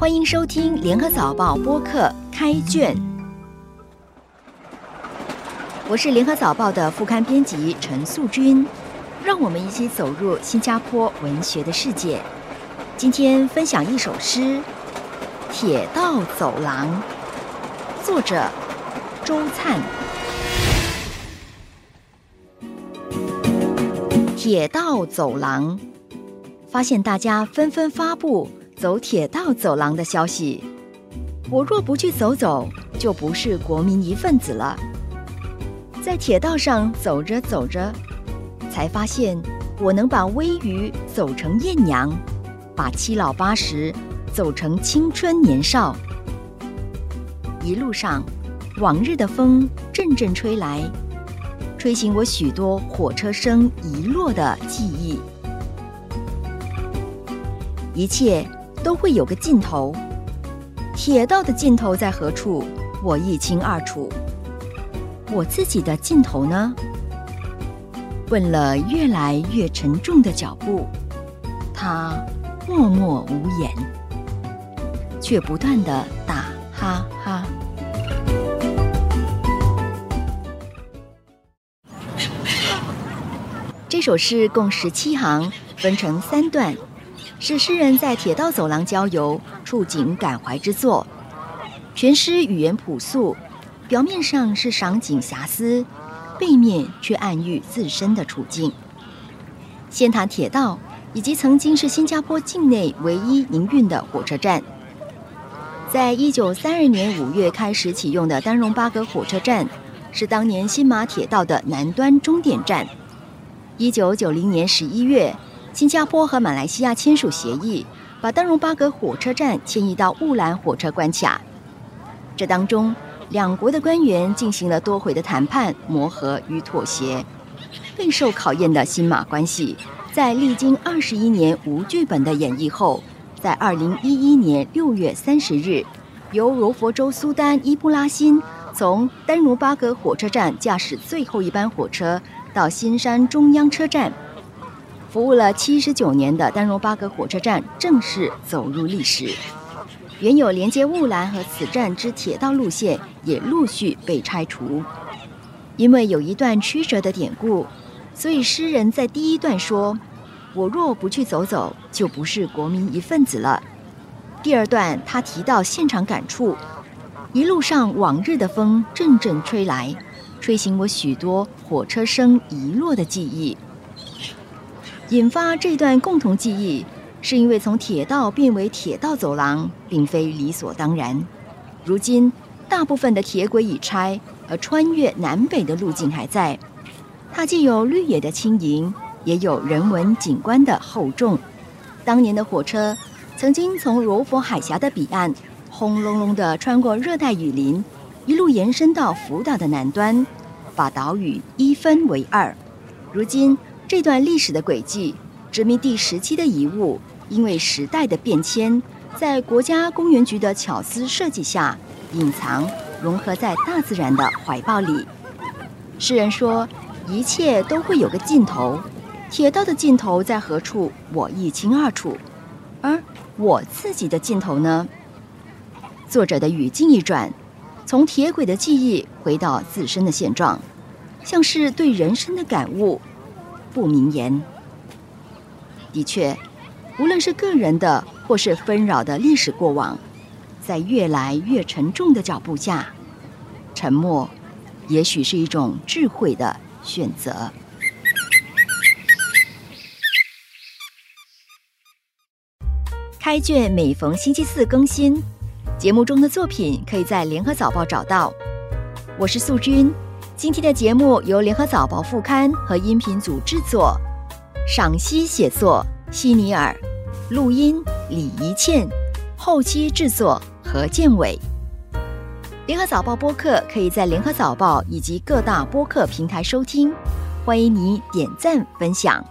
欢迎收听《联合早报》播客开卷，我是联合早报的副刊编辑陈素君，让我们一起走入新加坡文学的世界。今天分享一首诗《铁道走廊》，作者周灿。铁道走廊，发现大家纷纷发布。走铁道走廊的消息，我若不去走走，就不是国民一份子了。在铁道上走着走着，才发现我能把微雨走成艳阳，把七老八十走成青春年少。一路上，往日的风阵阵吹来，吹醒我许多火车声遗落的记忆。一切。都会有个尽头，铁道的尽头在何处？我一清二楚。我自己的尽头呢？问了越来越沉重的脚步，他默默无言，却不断的打哈哈。这首诗共十七行，分成三段。是诗人在铁道走廊郊游、触景感怀之作。全诗语言朴素，表面上是赏景遐思，背面却暗喻自身的处境。仙塔铁道以及曾经是新加坡境内唯一营运的火车站，在一九三二年五月开始启用的丹戎巴格火车站，是当年新马铁道的南端终点站。一九九零年十一月。新加坡和马来西亚签署协议，把丹戎巴格火车站迁移到乌兰火车关卡。这当中，两国的官员进行了多回的谈判、磨合与妥协。备受考验的新马关系，在历经二十一年无剧本的演绎后，在二零一一年六月三十日，由柔佛州苏丹伊布拉辛从丹戎巴格火车站驾驶最后一班火车到新山中央车站。服务了七十九年的丹戎巴格火车站正式走入历史，原有连接雾兰和此站之铁道路线也陆续被拆除。因为有一段曲折的典故，所以诗人在第一段说：“我若不去走走，就不是国民一份子了。”第二段他提到现场感触：一路上往日的风阵阵吹来，吹醒我许多火车声遗落的记忆。引发这段共同记忆，是因为从铁道变为铁道走廊，并非理所当然。如今，大部分的铁轨已拆，而穿越南北的路径还在。它既有绿野的轻盈，也有人文景观的厚重。当年的火车，曾经从柔佛海峡的彼岸，轰隆隆地穿过热带雨林，一路延伸到福岛的南端，把岛屿一分为二。如今，这段历史的轨迹，殖民地时期的遗物，因为时代的变迁，在国家公园局的巧思设计下，隐藏融合在大自然的怀抱里。诗人说：“一切都会有个尽头，铁道的尽头在何处？我一清二楚。而我自己的尽头呢？”作者的语境一转，从铁轨的记忆回到自身的现状，像是对人生的感悟。不明言。的确，无论是个人的，或是纷扰的历史过往，在越来越沉重的脚步下，沉默，也许是一种智慧的选择。开卷每逢星期四更新，节目中的作品可以在联合早报找到。我是素君。今天的节目由联合早报副刊和音频组制作，赏析写作希尼尔，录音李怡倩，后期制作何建伟。联合早报播客可以在联合早报以及各大播客平台收听，欢迎你点赞分享。